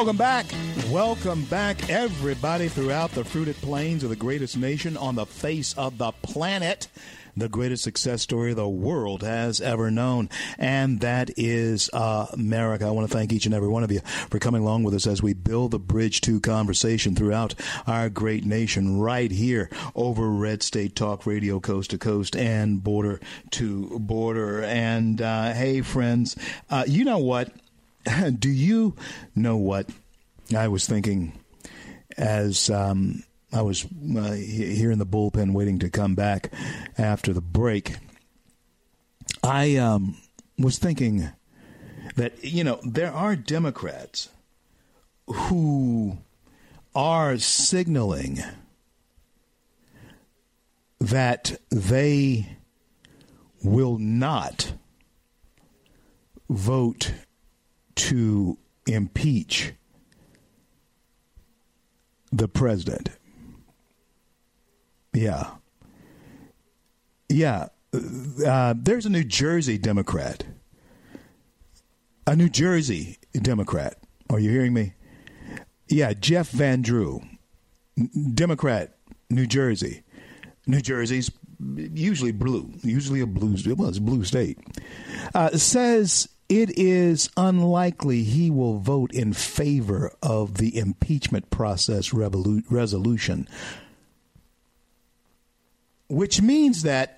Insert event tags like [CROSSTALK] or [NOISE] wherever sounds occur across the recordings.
Welcome back. Welcome back, everybody, throughout the fruited plains of the greatest nation on the face of the planet. The greatest success story the world has ever known, and that is America. I want to thank each and every one of you for coming along with us as we build the bridge to conversation throughout our great nation, right here over Red State Talk Radio, coast to coast and border to border. And uh, hey, friends, uh, you know what? [LAUGHS] do you know what I was thinking as um, I was uh, here in the bullpen waiting to come back after the break? I um, was thinking that, you know, there are Democrats who are signaling that they will not vote to impeach the president. Yeah. Yeah. Uh, there's a New Jersey Democrat. A New Jersey Democrat. Are you hearing me? Yeah, Jeff Van Drew, Democrat, New Jersey. New Jersey's usually blue, usually a blue, well, it's a blue state. Uh, says it is unlikely he will vote in favor of the impeachment process revolu- resolution, which means that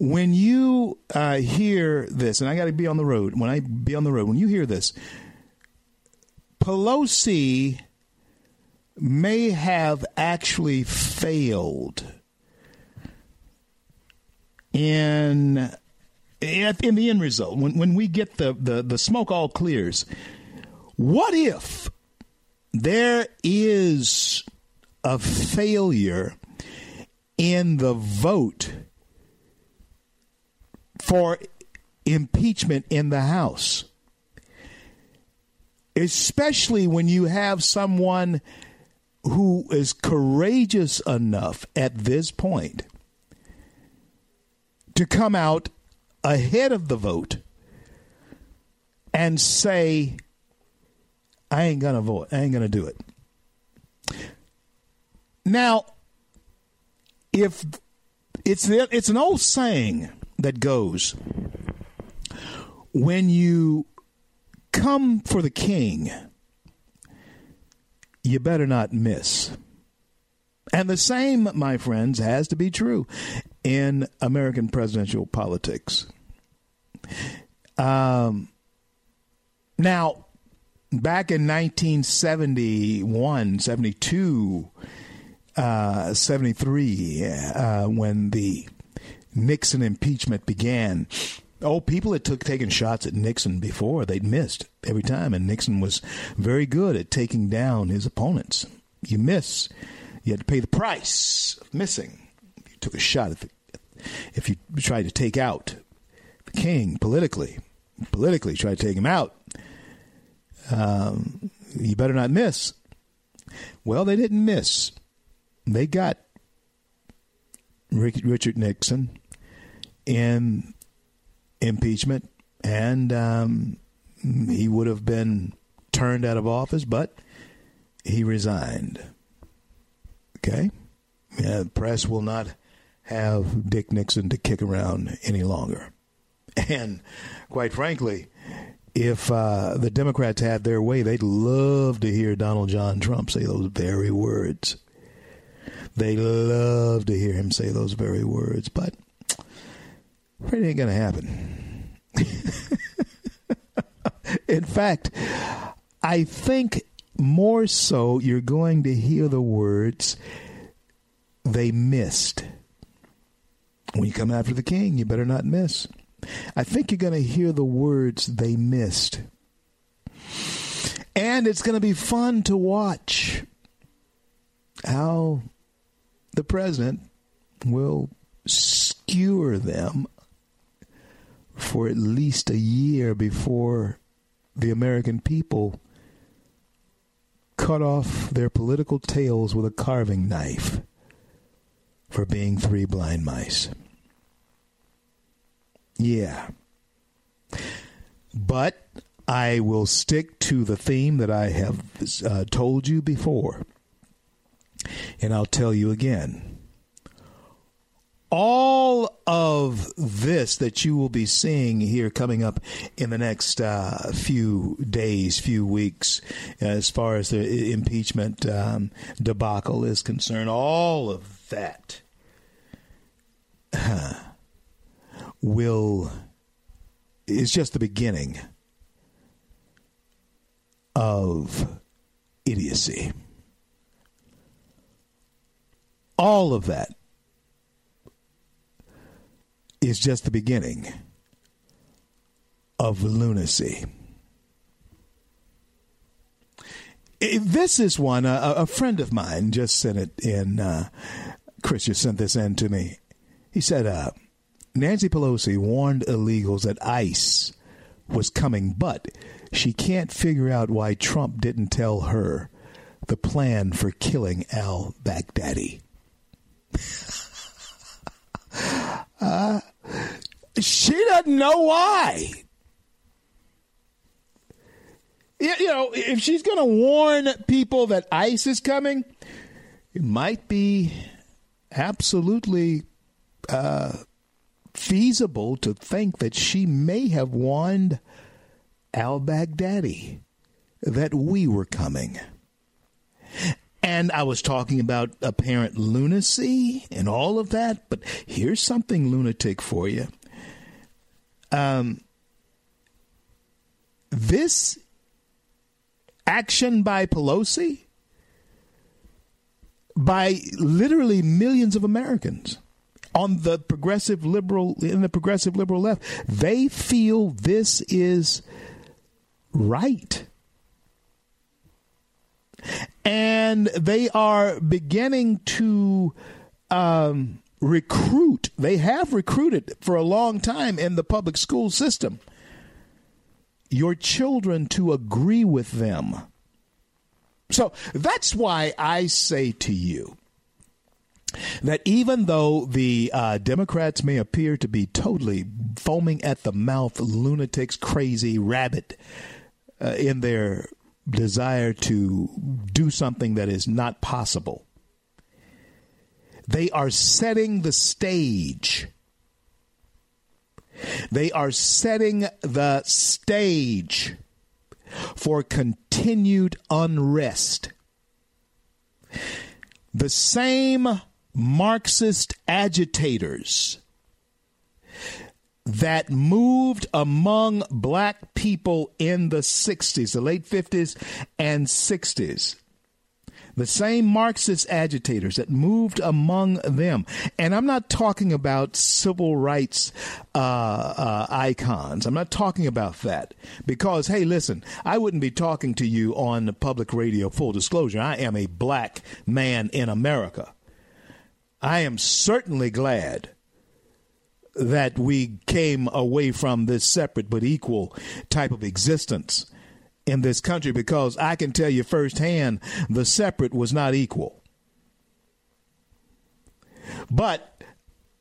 when you uh, hear this, and I got to be on the road, when I be on the road, when you hear this, Pelosi may have actually failed in in the end result, when, when we get the, the, the smoke all clears, what if there is a failure in the vote for impeachment in the House? Especially when you have someone who is courageous enough at this point to come out ahead of the vote and say, I ain't going to vote. I ain't going to do it. Now, if it's it's an old saying that goes when you come for the king, you better not miss. And the same, my friends, has to be true in American presidential politics. Um, now, back in 1971, 72, uh, 73, uh, when the Nixon impeachment began, oh, people had took taken shots at Nixon before they'd missed every time, and Nixon was very good at taking down his opponents. You miss, you had to pay the price of missing. You took a shot if, if you tried to take out king politically, politically try to take him out. Um, you better not miss. Well, they didn't miss. They got Richard Nixon in impeachment, and um, he would have been turned out of office, but he resigned. Okay? Yeah, the press will not have Dick Nixon to kick around any longer. [LAUGHS] And quite frankly, if uh, the Democrats had their way, they'd love to hear Donald John Trump say those very words. They love to hear him say those very words, but it ain't going to happen. [LAUGHS] In fact, I think more so, you're going to hear the words they missed. When you come after the king, you better not miss. I think you're going to hear the words they missed. And it's going to be fun to watch how the president will skewer them for at least a year before the American people cut off their political tails with a carving knife for being three blind mice. Yeah. But I will stick to the theme that I have uh, told you before. And I'll tell you again. All of this that you will be seeing here coming up in the next uh, few days, few weeks, as far as the impeachment um, debacle is concerned, all of that uh, will is just the beginning of idiocy. All of that is just the beginning of lunacy. This is one, a, a friend of mine just sent it in. Uh, Chris just sent this in to me. He said, uh, Nancy Pelosi warned illegals that ICE was coming, but she can't figure out why Trump didn't tell her the plan for killing al Baghdadi. uh, she doesn't know why. You know, if she's going to warn people that ICE is coming, it might be absolutely uh, feasible to think that she may have warned al Baghdadi that we were coming. And I was talking about apparent lunacy and all of that, but here's something lunatic for you. Um, this action by Pelosi, by literally millions of Americans on the progressive liberal in the progressive liberal left, they feel this is right. And they are beginning to um, recruit, they have recruited for a long time in the public school system your children to agree with them. So that's why I say to you that even though the uh, Democrats may appear to be totally foaming at the mouth, lunatics, crazy, rabid uh, in their desire to do something that is not possible. They are setting the stage. They are setting the stage for continued unrest. The same Marxist agitators that moved among black people in the 60s, the late 50s and 60s. The same Marxist agitators that moved among them. And I'm not talking about civil rights uh, uh, icons. I'm not talking about that. Because, hey, listen, I wouldn't be talking to you on public radio, full disclosure. I am a black man in America. I am certainly glad that we came away from this separate but equal type of existence in this country because I can tell you firsthand the separate was not equal. But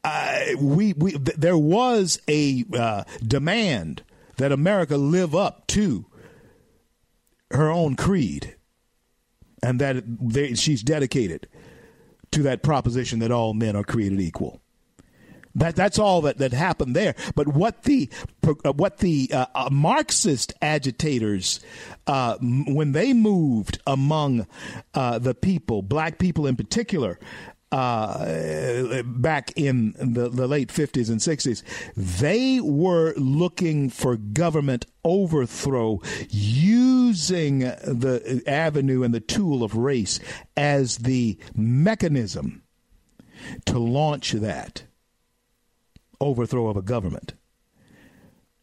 uh, we, we th- there was a uh, demand that America live up to her own creed and that they, she's dedicated to that proposition that all men are created equal. That that's all that, that happened there. But what the uh, what the uh, uh, Marxist agitators uh, m- when they moved among uh, the people, black people in particular, uh, back in the, the late 50s and 60s, they were looking for government overthrow using the avenue and the tool of race as the mechanism to launch that overthrow of a government.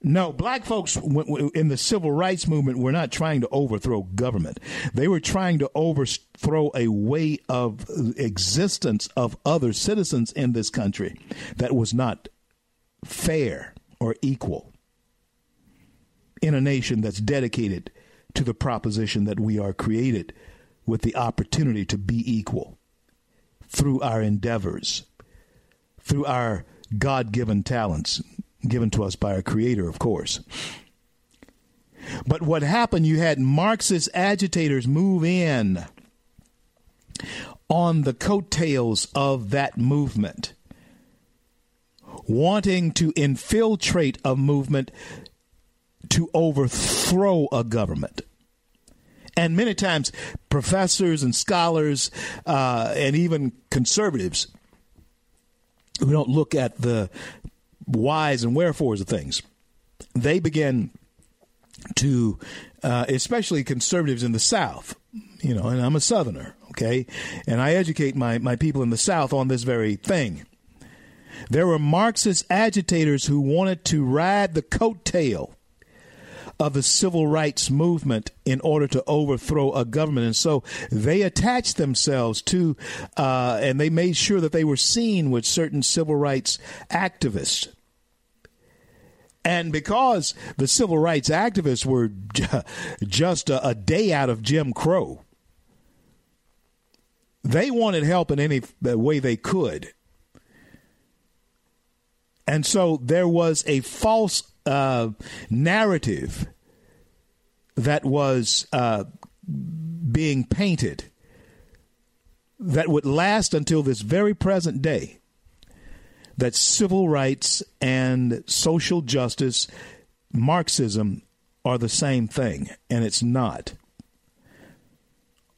No, black folks in the civil rights movement were not trying to overthrow government. They were trying to overthrow a way of existence of other citizens in this country that was not fair or equal in a nation that's dedicated to the proposition that we are created with the opportunity to be equal through our endeavors, through our God given talents given to us by our Creator, of course. But what happened, you had Marxist agitators move in on the coattails of that movement, wanting to infiltrate a movement to overthrow a government. And many times, professors and scholars uh, and even conservatives who don't look at the whys and wherefores of things, they begin to, uh, especially conservatives in the South, you know, and I'm a Southerner, okay, and I educate my, my people in the South on this very thing. There were Marxist agitators who wanted to ride the coattail of the civil rights movement in order to overthrow a government. And so they attached themselves to, uh, and they made sure that they were seen with certain civil rights activists. And because the civil rights activists were just a, a day out of Jim Crow, they wanted help in any way they could. And so there was a false uh, narrative that was uh, being painted that would last until this very present day that civil rights and social justice, Marxism, are the same thing, and it's not.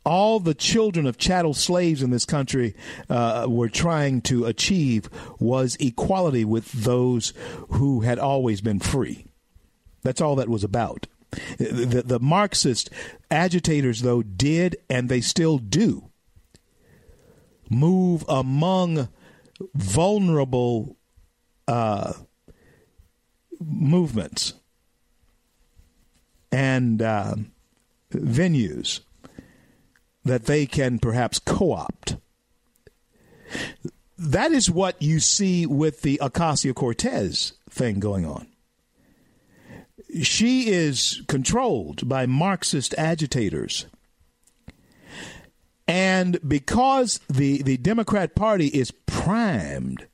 All the children of chattel slaves in this country uh, were trying to achieve was equality with those who had always been free. That's all that was about. The, the Marxist agitators, though, did and they still do move among vulnerable uh, movements and uh, venues that they can perhaps co opt. That is what you see with the Ocasio Cortez thing going on. She is controlled by Marxist agitators and because the, the Democrat Party is primed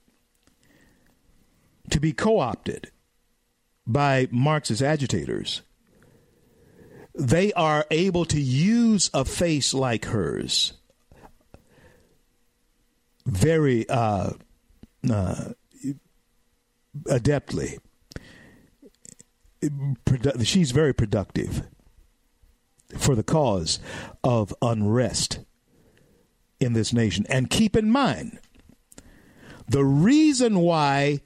to be co opted by Marxist agitators, they are able to use a face like hers very uh, uh, adeptly. She's very productive for the cause of unrest in this nation. And keep in mind, the reason why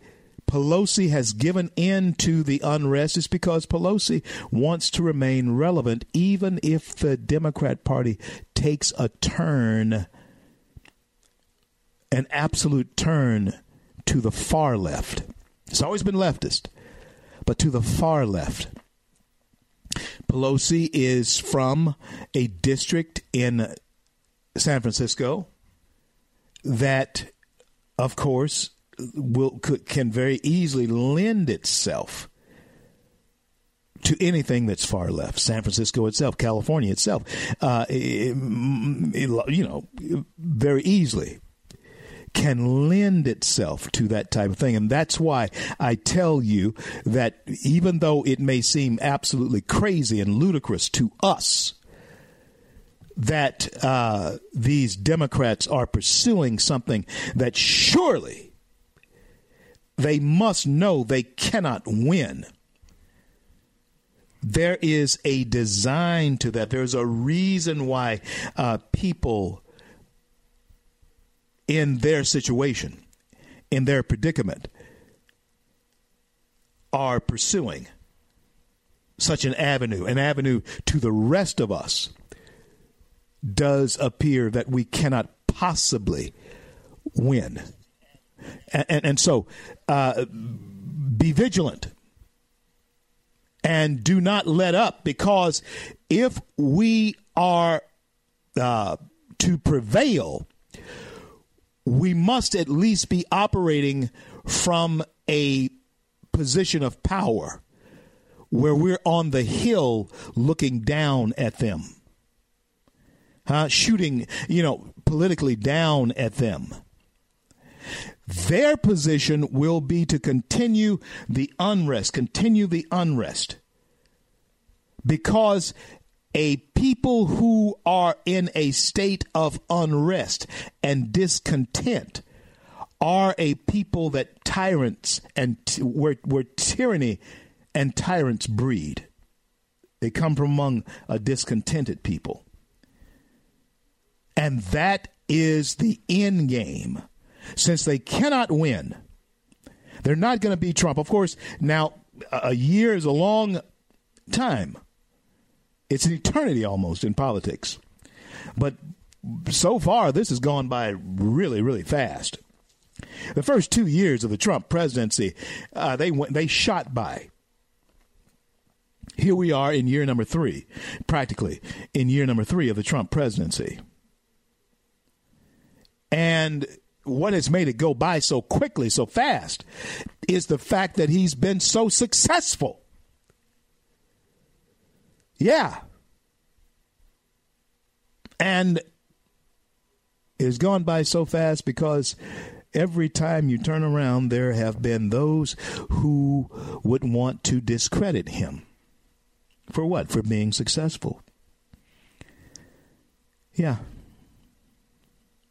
Pelosi has given in to the unrest is because Pelosi wants to remain relevant, even if the Democrat Party takes a turn, an absolute turn to the far left. It's always been leftist, but to the far left. Pelosi is from a district in San Francisco that, of course, will could, can very easily lend itself to anything that's far left. San Francisco itself, California itself, uh, it, it, you know, very easily can lend itself to that type of thing. And that's why I tell you that even though it may seem absolutely crazy and ludicrous to us, that uh, these Democrats are pursuing something that surely they must know they cannot win. There is a design to that. There's a reason why uh, people in their situation, in their predicament, are pursuing such an avenue, an avenue to the rest of us, does appear that we cannot possibly win. And, and, and so uh, be vigilant and do not let up because if we are uh, to prevail, we must at least be operating from a position of power where we're on the hill looking down at them. Huh? Shooting, you know, politically down at them. Their position will be to continue the unrest, continue the unrest. Because a people who are in a state of unrest and discontent are a people that tyrants and t- where, where tyranny and tyrants breed. They come from among a discontented people. And that is the end game. Since they cannot win, they're not going to be Trump. Of course, now a year is a long time. It's an eternity almost in politics. But so far, this has gone by really, really fast. The first two years of the Trump presidency, uh, they went, they shot by. Here we are in year number three, practically in year number three of the Trump presidency. And what has made it go by so quickly, so fast, is the fact that he's been so successful. Yeah. And it has gone by so fast because every time you turn around, there have been those who would want to discredit him. For what? For being successful. Yeah.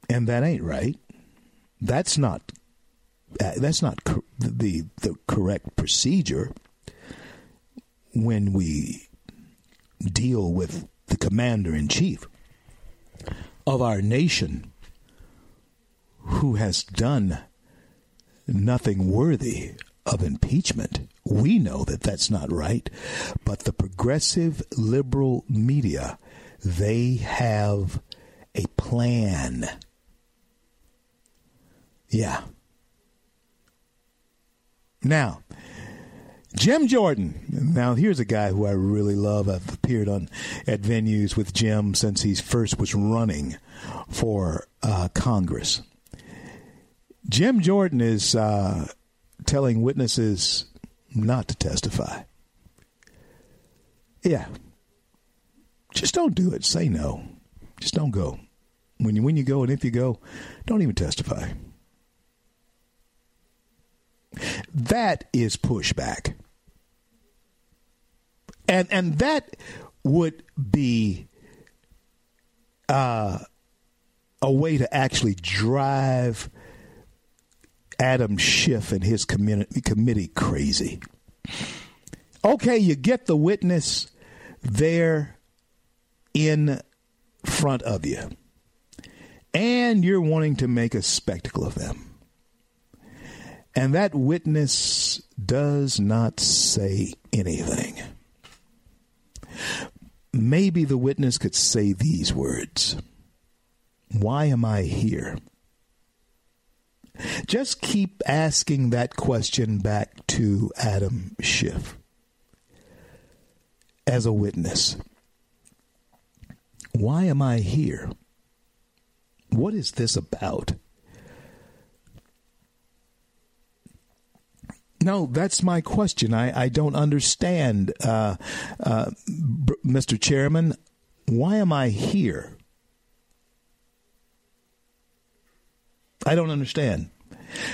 And that ain't right. That's not uh, that's not the the correct procedure when we deal with the commander in chief of our nation who has done nothing worthy of impeachment. We know that that's not right, but the progressive liberal media, they have a plan. Yeah. Now, Jim Jordan. Now, here's a guy who I really love. I've appeared on at venues with Jim since he first was running for uh, Congress. Jim Jordan is uh, telling witnesses not to testify. Yeah. Just don't do it. Say no. Just don't go. When you when you go and if you go, don't even testify. That is pushback. And and that would be uh, a way to actually drive Adam Schiff and his community, committee crazy. Okay, you get the witness there in front of you, and you're wanting to make a spectacle of them. And that witness does not say anything. Maybe the witness could say these words Why am I here? Just keep asking that question back to Adam Schiff as a witness. Why am I here? What is this about? No, that's my question. I, I don't understand, uh, uh, Mr. Chairman. Why am I here? I don't understand.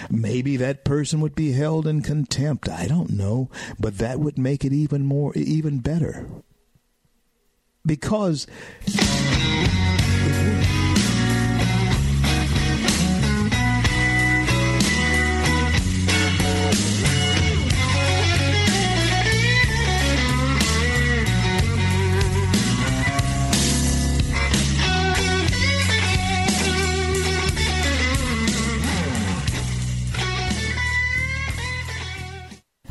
Maybe that person would be held in contempt. I don't know, but that would make it even more, even better. Because.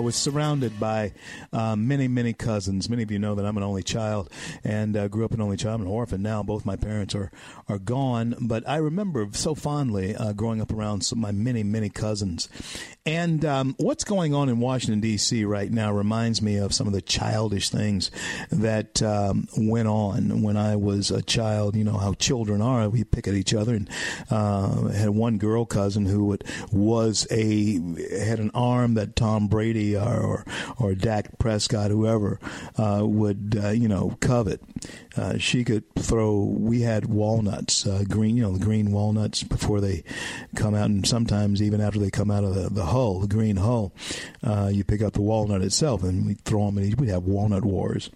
Was surrounded by uh, many, many cousins. Many of you know that I'm an only child and uh, grew up an only child. I'm an orphan now. Both my parents are, are gone. But I remember so fondly uh, growing up around some, my many, many cousins. And um, what's going on in Washington, D.C. right now reminds me of some of the childish things that um, went on when I was a child. You know how children are. We pick at each other. And uh, had one girl cousin who would, was a had an arm that Tom Brady or or, or Dak Prescott, whoever, uh, would uh, you know covet. Uh, she could throw. We had walnuts, uh, green, you know, the green walnuts before they come out, and sometimes even after they come out of the, the hull, the green hull, uh, you pick up the walnut itself, and we throw them. And we'd have walnut wars.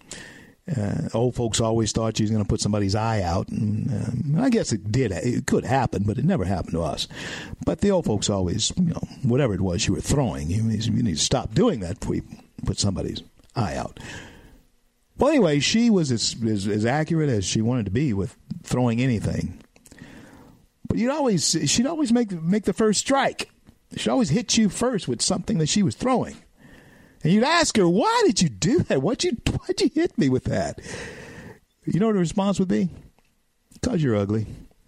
Uh, old folks always thought she was going to put somebody's eye out, and um, I guess it did. It could happen, but it never happened to us. But the old folks always, you know, whatever it was you were throwing, you, you need to stop doing that before you put somebody's eye out. Well, anyway, she was as, as, as accurate as she wanted to be with throwing anything. But you'd always, she'd always make make the first strike. She'd always hit you first with something that she was throwing. And you'd ask her, why did you do that? Why'd you, why'd you hit me with that? You know what her response would be? Because you're ugly. [LAUGHS]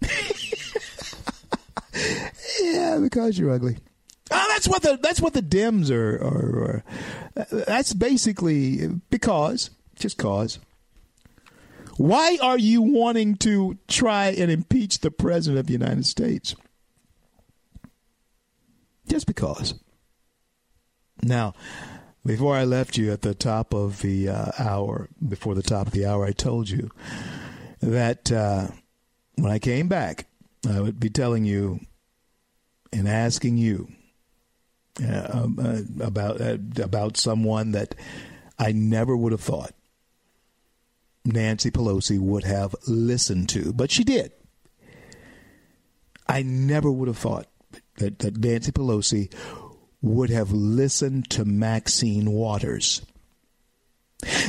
yeah, because you're ugly. Oh, that's what the that's what the Dems are, are, are. That's basically because, just cause. Why are you wanting to try and impeach the president of the United States? Just because. Now, before I left you at the top of the uh, hour, before the top of the hour, I told you that uh, when I came back, I would be telling you and asking you uh, uh, about uh, about someone that I never would have thought Nancy Pelosi would have listened to, but she did. I never would have thought that, that Nancy Pelosi would have listened to Maxine Waters.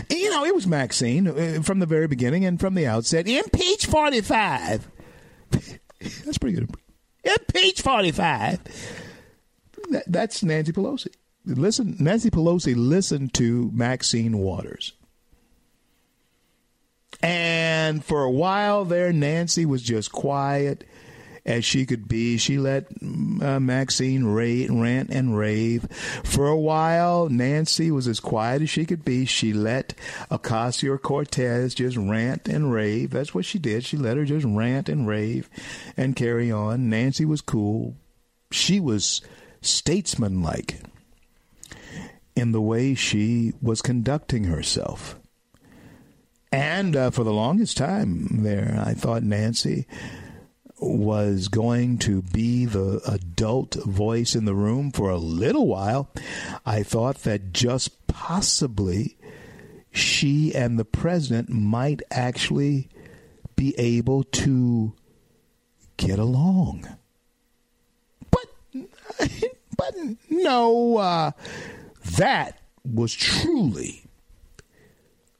You know, it was Maxine uh, from the very beginning and from the outset. Impeach 45. [LAUGHS] That's pretty good. Impeach 45. That, that's Nancy Pelosi. Listen, Nancy Pelosi listened to Maxine Waters. And for a while there, Nancy was just quiet as she could be. She let uh, Maxine rant and rave. For a while, Nancy was as quiet as she could be. She let Ocasio Cortez just rant and rave. That's what she did. She let her just rant and rave and carry on. Nancy was cool. She was statesmanlike in the way she was conducting herself. And uh, for the longest time there, I thought Nancy was going to be the adult voice in the room for a little while. I thought that just possibly she and the president might actually be able to get along. But, [LAUGHS] but no, uh, that was truly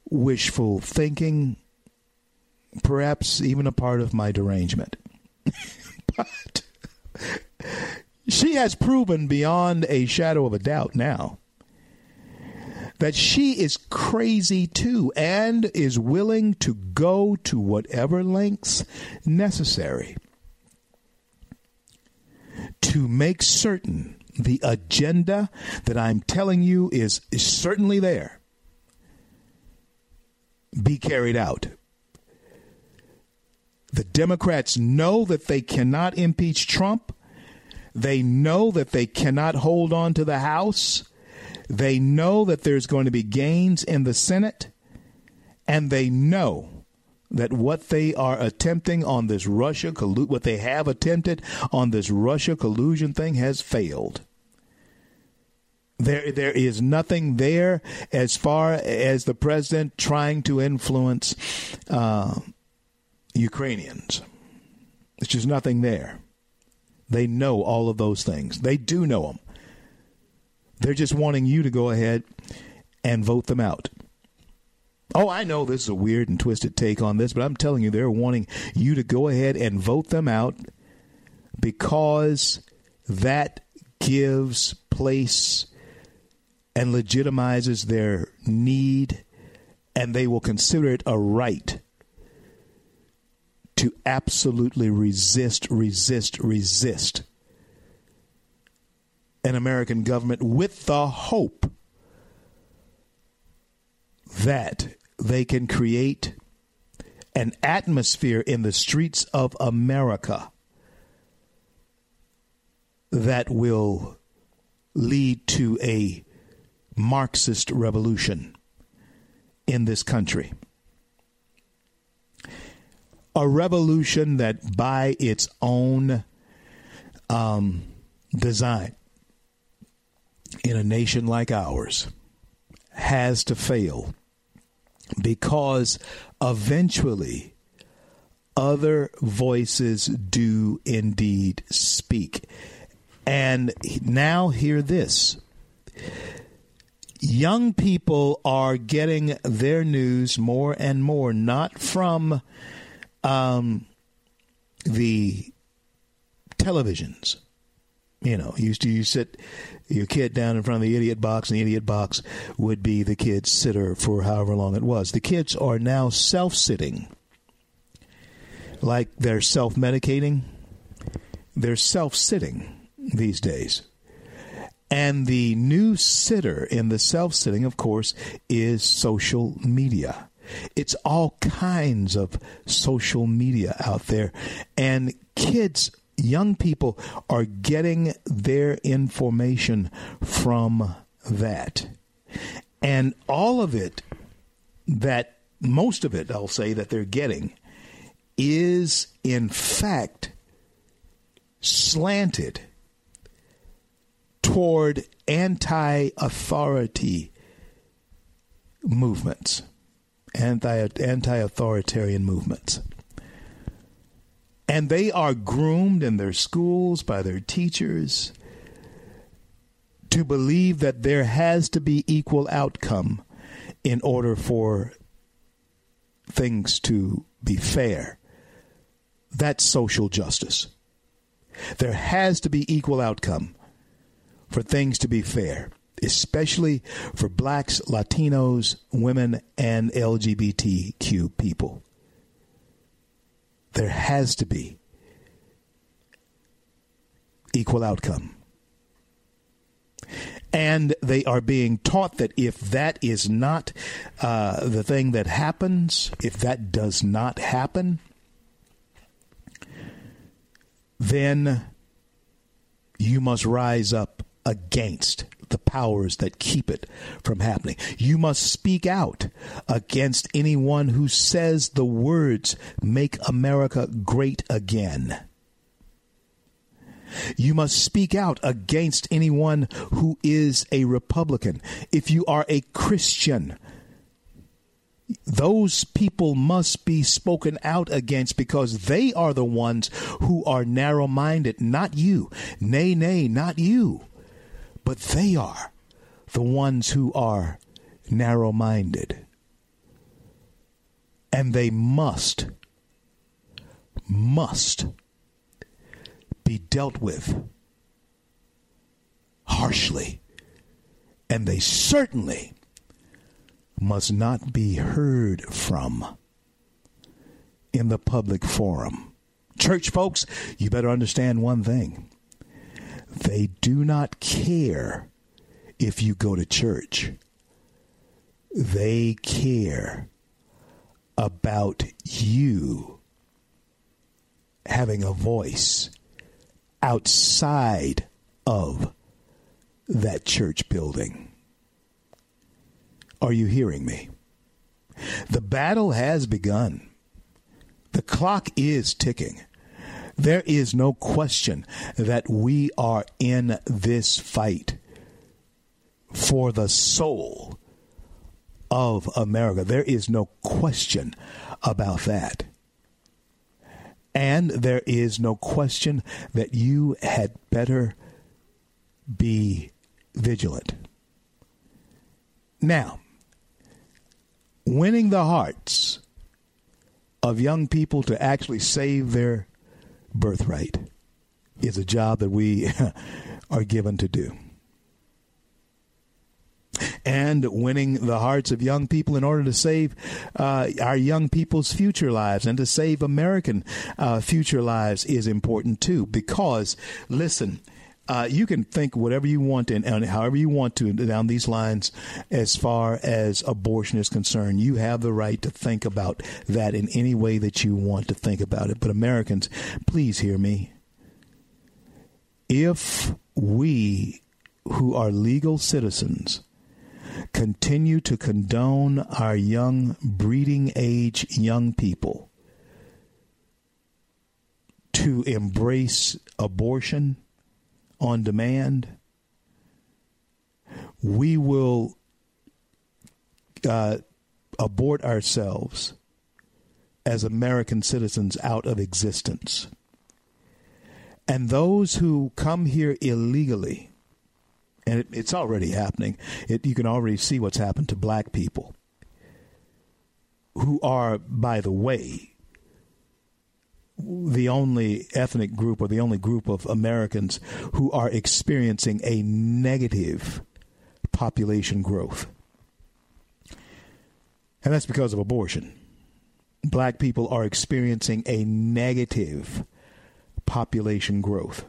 wishful thinking, perhaps even a part of my derangement. But she has proven beyond a shadow of a doubt now that she is crazy too and is willing to go to whatever lengths necessary to make certain the agenda that I'm telling you is, is certainly there be carried out. The Democrats know that they cannot impeach Trump. They know that they cannot hold on to the House. They know that there's going to be gains in the Senate. And they know that what they are attempting on this Russia what they have attempted on this Russia collusion thing has failed. There, there is nothing there as far as the president trying to influence uh, Ukrainians. It's just nothing there. They know all of those things. They do know them. They're just wanting you to go ahead and vote them out. Oh, I know this is a weird and twisted take on this, but I'm telling you, they're wanting you to go ahead and vote them out because that gives place and legitimizes their need, and they will consider it a right to absolutely resist, resist, resist an American government with the hope that they can create an atmosphere in the streets of America that will lead to a Marxist revolution in this country. A revolution that, by its own um, design, in a nation like ours, has to fail because eventually other voices do indeed speak. And now, hear this young people are getting their news more and more not from um, the televisions. You know, used to you sit your kid down in front of the idiot box, and the idiot box would be the kid's sitter for however long it was. The kids are now self sitting, like they're self medicating. They're self sitting these days. And the new sitter in the self sitting, of course, is social media. It's all kinds of social media out there. And kids young people are getting their information from that. And all of it, that most of it, I'll say, that they're getting is in fact slanted toward anti authority movements, anti authoritarian movements. And they are groomed in their schools by their teachers to believe that there has to be equal outcome in order for things to be fair. That's social justice. There has to be equal outcome for things to be fair, especially for blacks, Latinos, women, and LGBTQ people. There has to be equal outcome. And they are being taught that if that is not uh, the thing that happens, if that does not happen, then you must rise up against the powers that keep it from happening. You must speak out against anyone who says the words, Make America Great Again. You must speak out against anyone who is a Republican. If you are a Christian, those people must be spoken out against because they are the ones who are narrow minded, not you. Nay, nay, not you but they are the ones who are narrow minded. And they must, must be dealt with harshly. And they certainly must not be heard from in the public forum. Church folks, you better understand one thing they do not care if you go to church. They care about you having a voice outside of that church building. Are you hearing me? The battle has begun. The clock is ticking. There is no question that we are in this fight for the soul of America. There is no question about that. And there is no question that you had better be vigilant. Now, winning the hearts of young people to actually save their birthright is a job that we [LAUGHS] are given to do. And winning the hearts of young people in order to save uh, our young people's future lives and to save American uh, future lives is important too. Because, listen, uh, you can think whatever you want and, and, however you want to down these lines as far as abortion is concerned. You have the right to think about that in any way that you want to think about it. But Americans, please hear me. If we who are legal citizens continue to condone our young breeding age young people to embrace abortion, on demand, we will uh, abort ourselves as American citizens out of existence. And those who come here illegally, and it, it's already happening, it, you can already see what's happened to black people, who are, by the way, the only ethnic group or the only group of Americans who are experiencing a negative population growth. And that's because of abortion. Black people are experiencing a negative population growth.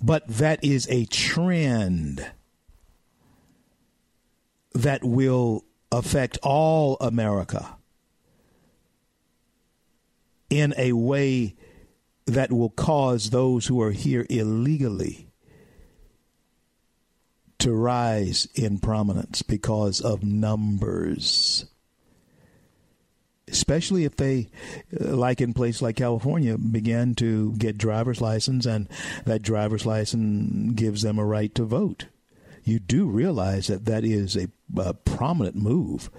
But that is a trend that will affect all America in a way that will cause those who are here illegally to rise in prominence because of numbers. Especially if they, uh, like in places like California, begin to get driver's license and that driver's license gives them a right to vote. You do realize that that is a, a prominent move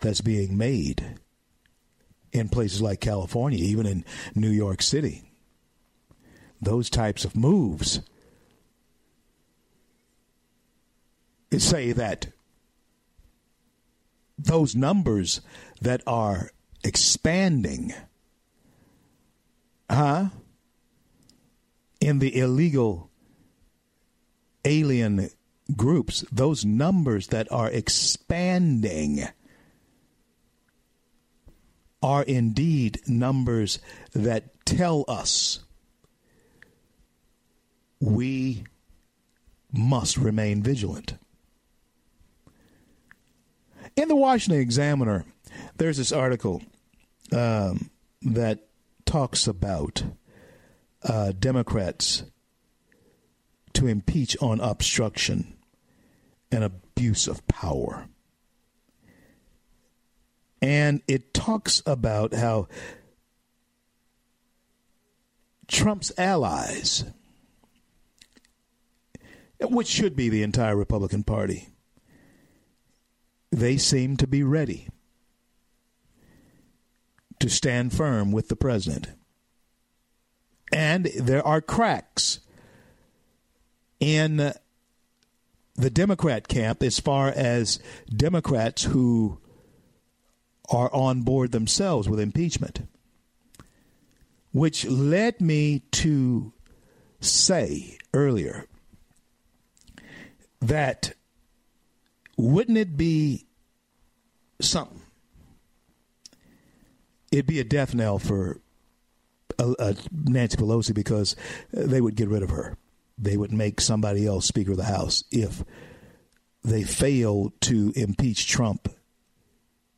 that's being made in places like California, even in New York City. Those types of moves say that those numbers that are expanding, huh, in the illegal alien groups, those numbers that are expanding are indeed numbers that tell us we must remain vigilant. In the Washington Examiner, there's this article um, that talks about uh, Democrats to impeach on obstruction and abuse of power. And it talks about how Trump's allies, which should be the entire Republican Party, they seem to be ready to stand firm with the president. And there are cracks in the Democrat camp as far as Democrats who are on board themselves with impeachment. Which led me to say earlier that wouldn't it be something? It'd be a death knell for uh, uh, Nancy Pelosi because they would get rid of her. They would make somebody else Speaker of the House if they fail to impeach Trump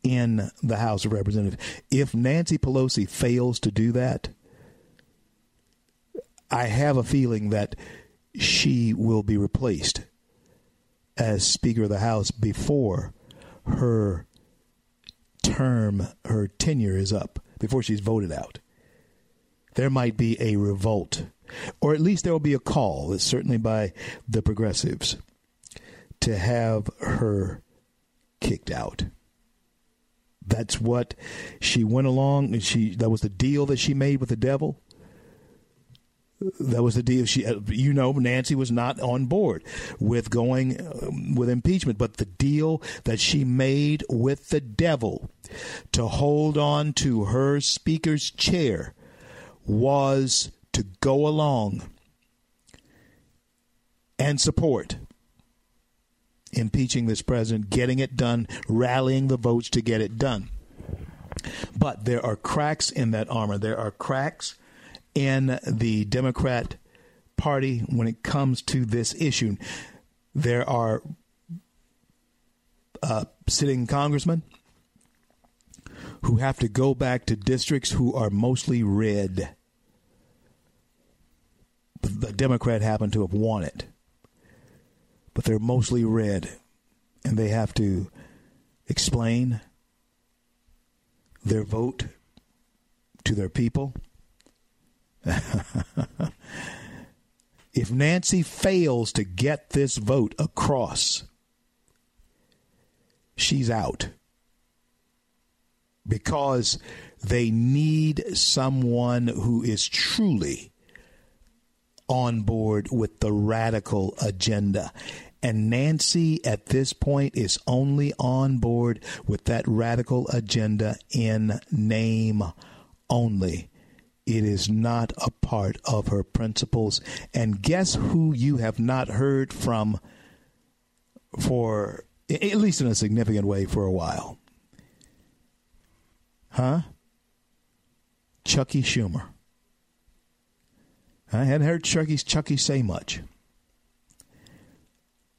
in the House of Representatives. If Nancy Pelosi fails to do that, I have a feeling that she will be replaced as Speaker of the House before her term, her tenure is up, before she's voted out. There might be a revolt, or at least there will be a call, certainly by the progressives, to have her kicked out. That's what she went along. and She that was the deal that she made with the devil. That was the deal. She, you know, Nancy was not on board with going um, with impeachment, but the deal that she made with the devil to hold on to her speaker's chair was to go along and support impeaching this president, getting it done, rallying the votes to get it done. But there are cracks in that armor. There are cracks in the Democrat Party when it comes to this issue. There are uh, sitting congressmen who have to go back to districts who are mostly red. The Democrat happened to have won it, but they're mostly red, and they have to explain their vote to their people [LAUGHS] if Nancy fails to get this vote across, she's out. Because they need someone who is truly on board with the radical agenda. And Nancy, at this point, is only on board with that radical agenda in name only. It is not a part of her principles. And guess who you have not heard from for, at least in a significant way, for a while? Huh? Chucky Schumer. I hadn't heard Chucky, Chucky say much.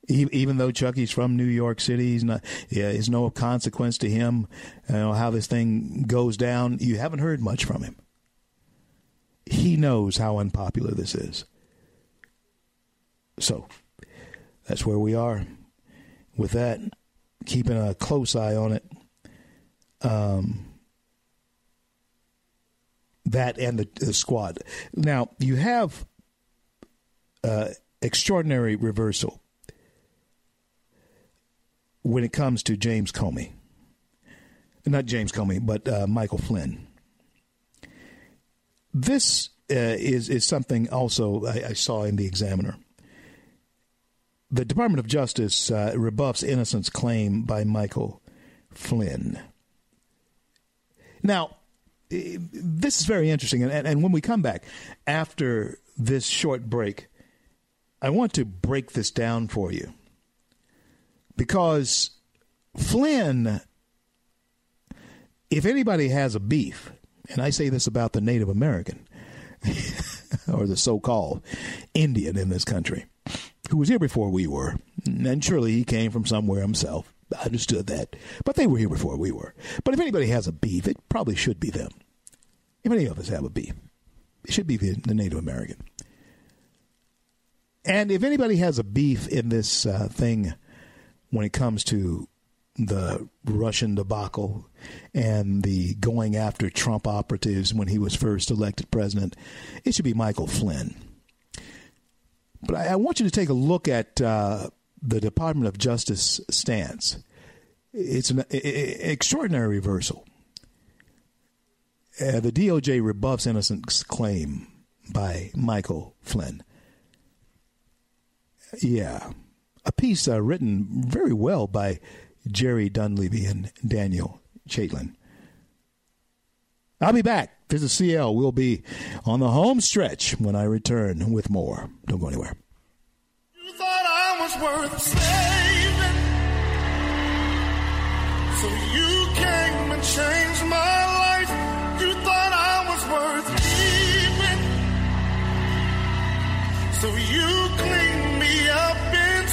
Even though Chucky's from New York City, he's not. Yeah, it's no consequence to him. You know how this thing goes down. You haven't heard much from him he knows how unpopular this is. So that's where we are with that, keeping a close eye on it. Um, that and the, the squad. Now, you have uh, extraordinary reversal when it comes to James Comey. Not James Comey, but uh, Michael Flynn. This uh, is is something also I, I, saw in the Examiner. The Department of Justice uh, rebuffs innocence claim by Michael Flynn. Now, this is very interesting, and, and when we come back after this short break, I want to break this down for you because Flynn, if anybody has a beef and I say this about the Native American [LAUGHS] or the so called Indian in this country who was here before we were. And surely he came from somewhere himself. I understood that. But they were here before we were. But if anybody has a beef, it probably should be them. If any of us have a beef, it should be the Native American. And if anybody has a beef in this uh, thing when it comes to the Russian debacle and the going after Trump operatives when he was first elected president, it should be Michael Flynn. But I, I want you to take a look at uh, the Department of Justice stance. It's an extraordinary reversal. Uh, the DOJ rebuffs innocence claim by Michael Flynn. Yeah, a piece uh, written very well by Jerry Dunleavy and Daniel Chaitin. I'll be back. This is CL. We'll be on the home stretch when I return with more. Don't go anywhere. You thought I was worth saving, so you came and changed my life. You thought I was worth so you cleaned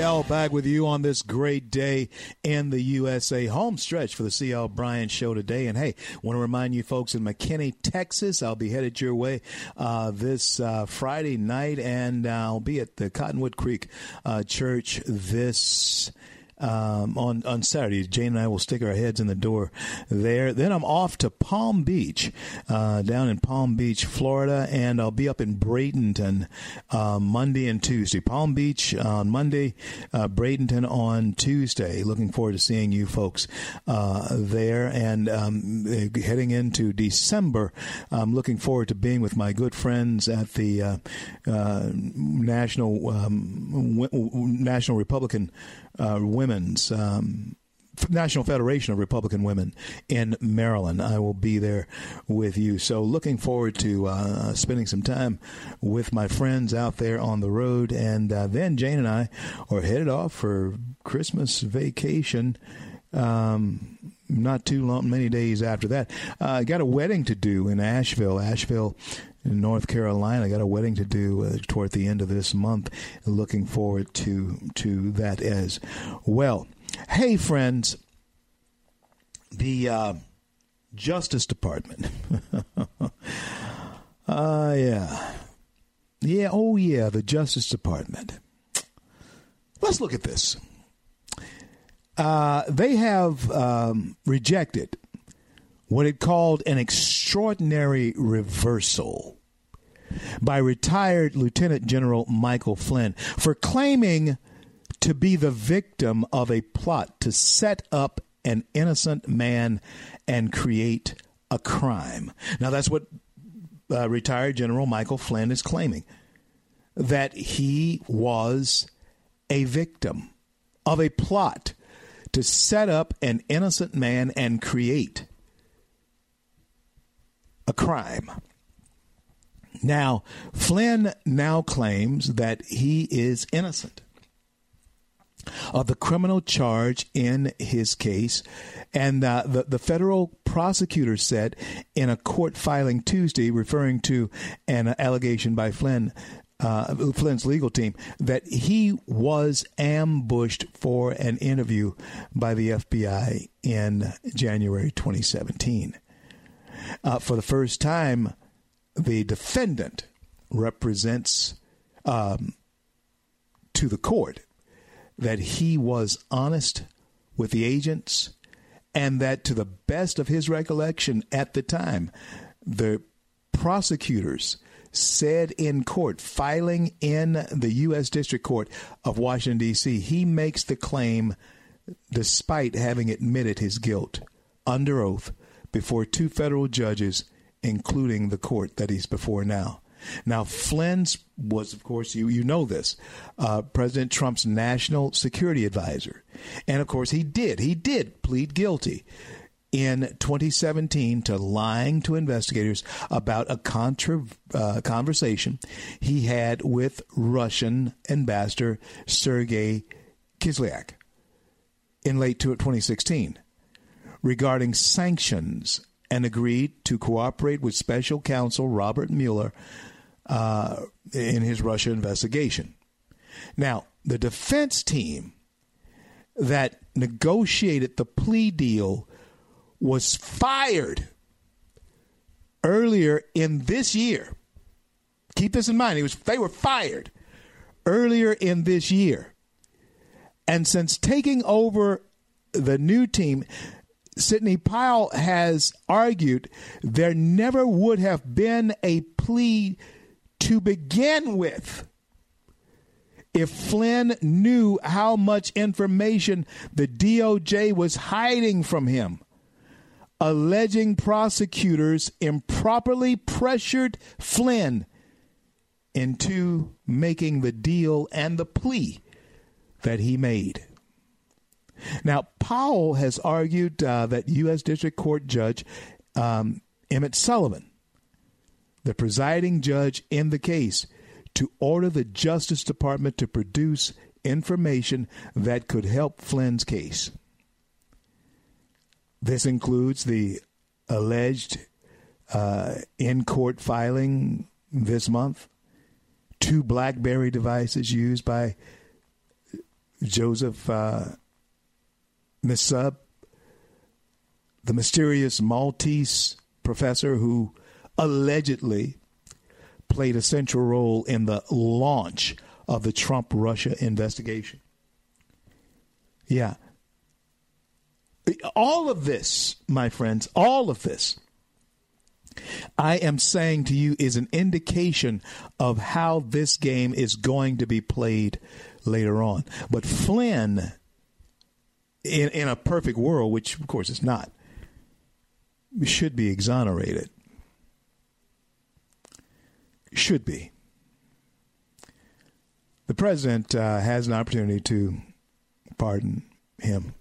CL back with you on this great day in the USA home stretch for the CL Bryant Show today. And hey, want to remind you folks in McKinney, Texas, I'll be headed your way uh, this uh, Friday night, and I'll be at the Cottonwood Creek uh, Church this um, on on Saturday. Jane and I will stick our heads in the door there. Then I'm off to Palm Beach, uh, down in Palm Beach, Florida, and I'll be up in Bradenton uh, Monday and Tuesday. Palm Beach on Monday, uh, Bradenton on Tuesday. Looking forward to seeing you folks uh, there, and um, heading into December. I'm looking forward to being with my good friends at the uh, uh, National um, National Republican uh, Women's um, National Federation of Republican Women in Maryland. I will be there with you. So, looking forward to uh, spending some time with my friends out there on the road. And uh, then Jane and I are headed off for Christmas vacation. Um, not too long, many days after that. I uh, got a wedding to do in Asheville, Asheville, in North Carolina. I got a wedding to do uh, toward the end of this month. Looking forward to to that as well. Hey, friends, the uh, Justice Department. uh, [LAUGHS] yeah. Yeah, oh, yeah, the Justice Department. Let's look at this. Uh, they have um, rejected what it called an extraordinary reversal by retired Lieutenant General Michael Flynn for claiming to be the victim of a plot to set up an innocent man and create a crime. Now, that's what uh, retired General Michael Flynn is claiming that he was a victim of a plot to set up an innocent man and create a crime. Now, Flynn now claims that he is innocent of the criminal charge in his case. And uh, the, the federal prosecutor said in a court filing Tuesday, referring to an allegation by Flynn, uh, Flynn's legal team, that he was ambushed for an interview by the FBI in January 2017. Uh, for the first time, the defendant represents um, to the court that he was honest with the agents and that to the best of his recollection at the time, the prosecutors said in court, filing in the U.S. District Court of Washington, D.C., he makes the claim despite having admitted his guilt under oath before two federal judges, including the court that he's before now. Now, Flynn's was, of course, you, you know this, uh, President Trump's national security advisor. And of course, he did. He did plead guilty in 2017 to lying to investigators about a contra- uh, conversation he had with Russian ambassador Sergei Kislyak in late 2016 regarding sanctions and agreed to cooperate with special counsel Robert Mueller uh, in his Russia investigation. Now, the defense team that negotiated the plea deal was fired earlier in this year. Keep this in mind. It was they were fired earlier in this year. And since taking over the new team, Sidney Powell has argued there never would have been a plea to begin with if Flynn knew how much information the DOJ was hiding from him, alleging prosecutors improperly pressured Flynn into making the deal and the plea that he made. Now, Powell has argued uh, that U.S. District Court Judge um, Emmett Sullivan, the presiding judge in the case, to order the Justice Department to produce information that could help Flynn's case. This includes the alleged uh, in court filing this month, two BlackBerry devices used by Joseph uh, Mifsud, the mysterious Maltese professor who allegedly played a central role in the launch of the Trump Russia investigation. Yeah. All of this, my friends, all of this, I am saying to you, is an indication of how this game is going to be played later on. But Flynn, in, in a perfect world, which of course it's not, should be exonerated should be. The president uh, has an opportunity to pardon him.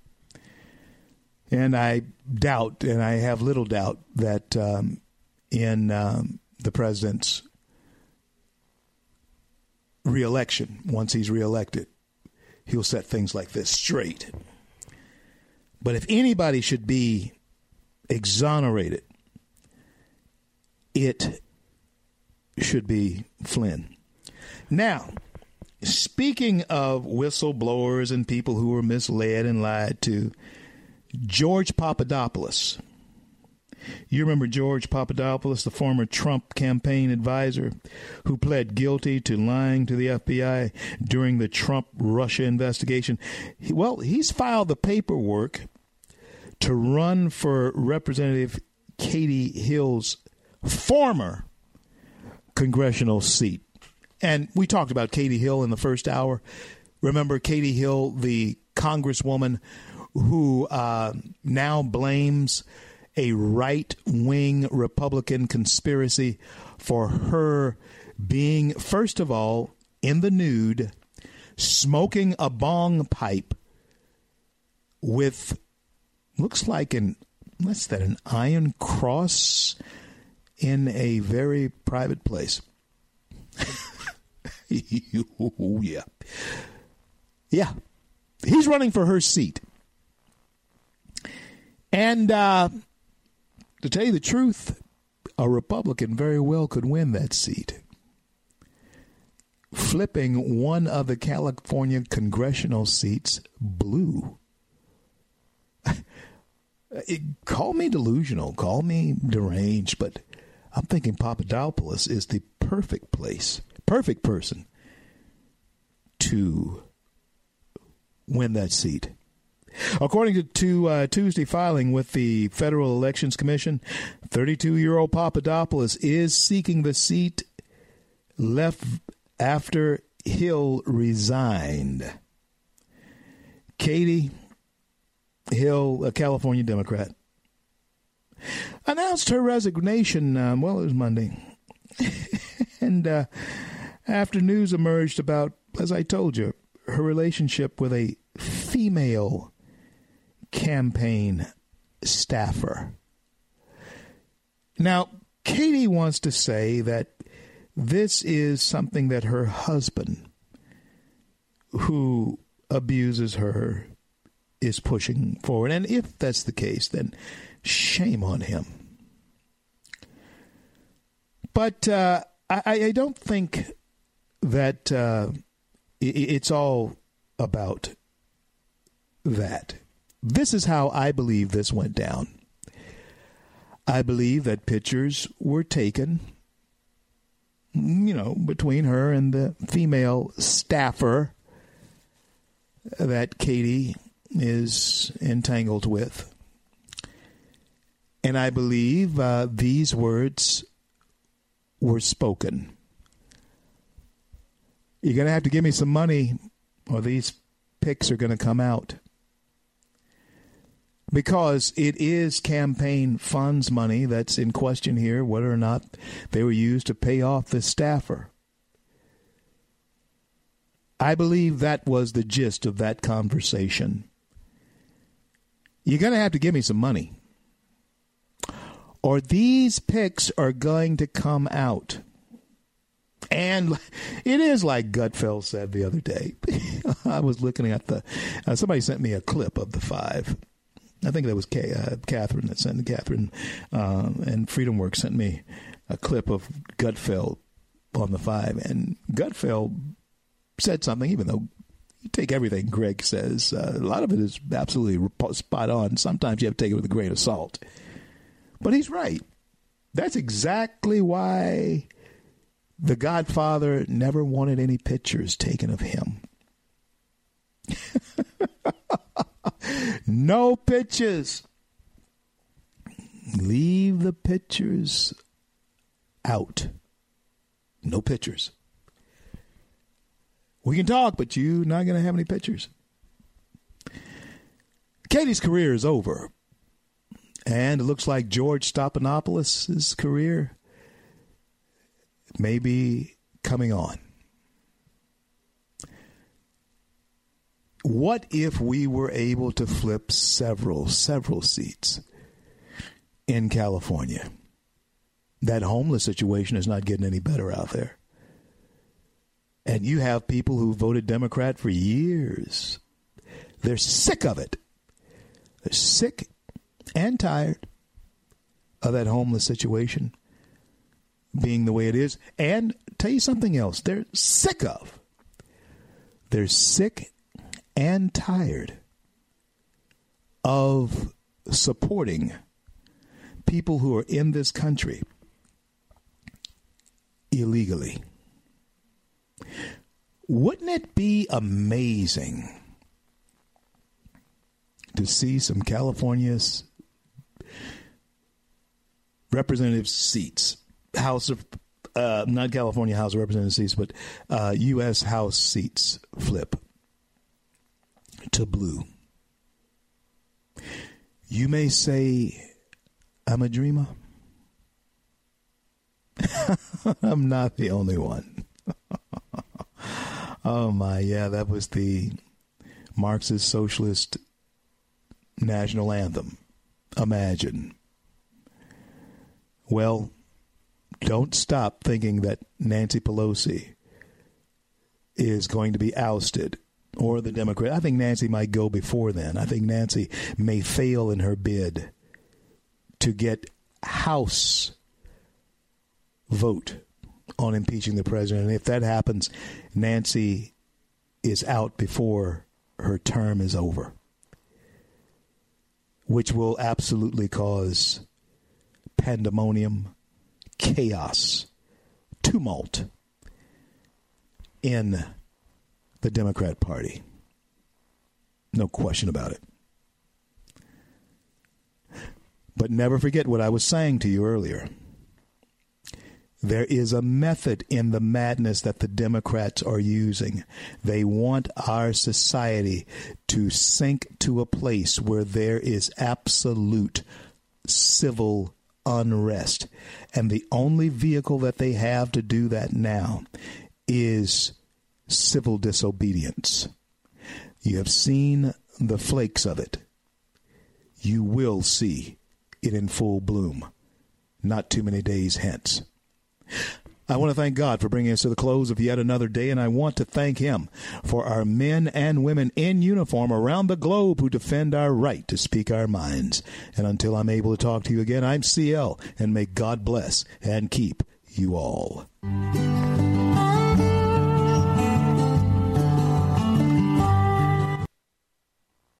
And I doubt, and I have little doubt, that um, in um, the president's reelection, once he's reelected, he'll set things like this straight. But if anybody should be exonerated, it should be Flynn. Now, speaking of whistleblowers and people who were misled and lied to, George Papadopoulos. You remember George Papadopoulos, the former Trump campaign advisor who pled guilty to lying to the FBI during the Trump Russia investigation? Well, he's filed the paperwork to run for Representative Katie Hill's former congressional seat. And we talked about Katie Hill in the first hour. Remember Katie Hill, the congresswoman who uh, now blames a right wing Republican conspiracy for her being, first of all, in the nude, smoking a bong pipe with looks like an what's that an iron cross in a very private place. [LAUGHS] oh, yeah. Yeah. He's running for her seat. And uh, to tell you the truth, a Republican very well could win that seat. Flipping one of the California congressional seats blue. Call me delusional, call me deranged, but I'm thinking Papadopoulos is the perfect place, perfect person to win that seat. According to, to uh, Tuesday filing with the Federal Elections Commission, 32 year old Papadopoulos is seeking the seat left after Hill resigned. Katie Hill, a California Democrat, announced her resignation. Um, well, it was Monday. [LAUGHS] and uh, after news emerged about, as I told you, her relationship with a female campaign staffer. Now, Katie wants to say that this is something that her husband, who abuses her, is pushing forward. And if that's the case, then Shame on him. But uh, I, I, don't think that uh, it's all about that. This is how I believe this went down. I believe that pictures were taken, you know, between her and the female staffer that Katie is entangled with And I believe uh, these words were spoken. You're going to have to give me some money, or these picks are going to come out. Because it is campaign funds money that's in question here, whether or not they were used to pay off the staffer. I believe that was the gist of that conversation. You're going to have to give me some money. Or these picks are going to come out. And [LAUGHS] it is like Gutfeld said the other day. [LAUGHS] I was looking at the. Uh, somebody sent me a clip of the five. I think that was Kay, uh, Catherine that sent Catherine, um, and Freedom Works sent me a clip of Gutfeld on the five, and Gutfeld said something, even though you take everything Greg says, uh, a lot of it is absolutely spot on. Sometimes you have to take it with a grain of salt. But he's right. That's exactly why the Godfather never wanted any pictures taken of him. [LAUGHS] no pictures. Leave the pictures out. No pictures. We can talk, but you're not going to have any pictures. Katie's career is over. And it looks like George Stephanopoulos' career may be coming on. What if we were able to flip several, several seats in California? That homeless situation is not getting any better out there. And you have people who voted Democrat for years. They're sick of it. They're sick and tired of that homeless situation being the way it is. And tell you something else, they're sick of. They're sick and tired of supporting people who are in this country illegally. Wouldn't it be amazing to see some California's representative seats, House of uh, not California House of Representative seats, but uh, U.S. House seats flip to blue. You may say, I'm a dreamer. [LAUGHS] I'm not the only one. [LAUGHS] [LAUGHS] oh my, yeah, that was the Marxist socialist national anthem. Imagine. Well, don't stop thinking that Nancy Pelosi is going to be ousted or the Democrat. I think Nancy might go before then. I think Nancy may fail in her bid to get House vote on impeaching the president. And if that happens, Nancy is out before her term is over, which will absolutely cause pandemonium, chaos, tumult in the Democrat Party. No question about it. But never forget what I was saying to you earlier. There is a method in the madness that the Democrats are using. They want our society to sink to a place where there is absolute civil unrest. And the only vehicle that they have to do that now is civil disobedience. You have seen the flakes of it. You will see it in full bloom not too many days hence. I want to thank God for bringing us to the close of yet another day, and I want to thank Him for our men and women in uniform around the globe who defend our right to speak our minds. And until I'm able to talk to you again, I'm CL, and may God bless and keep you all.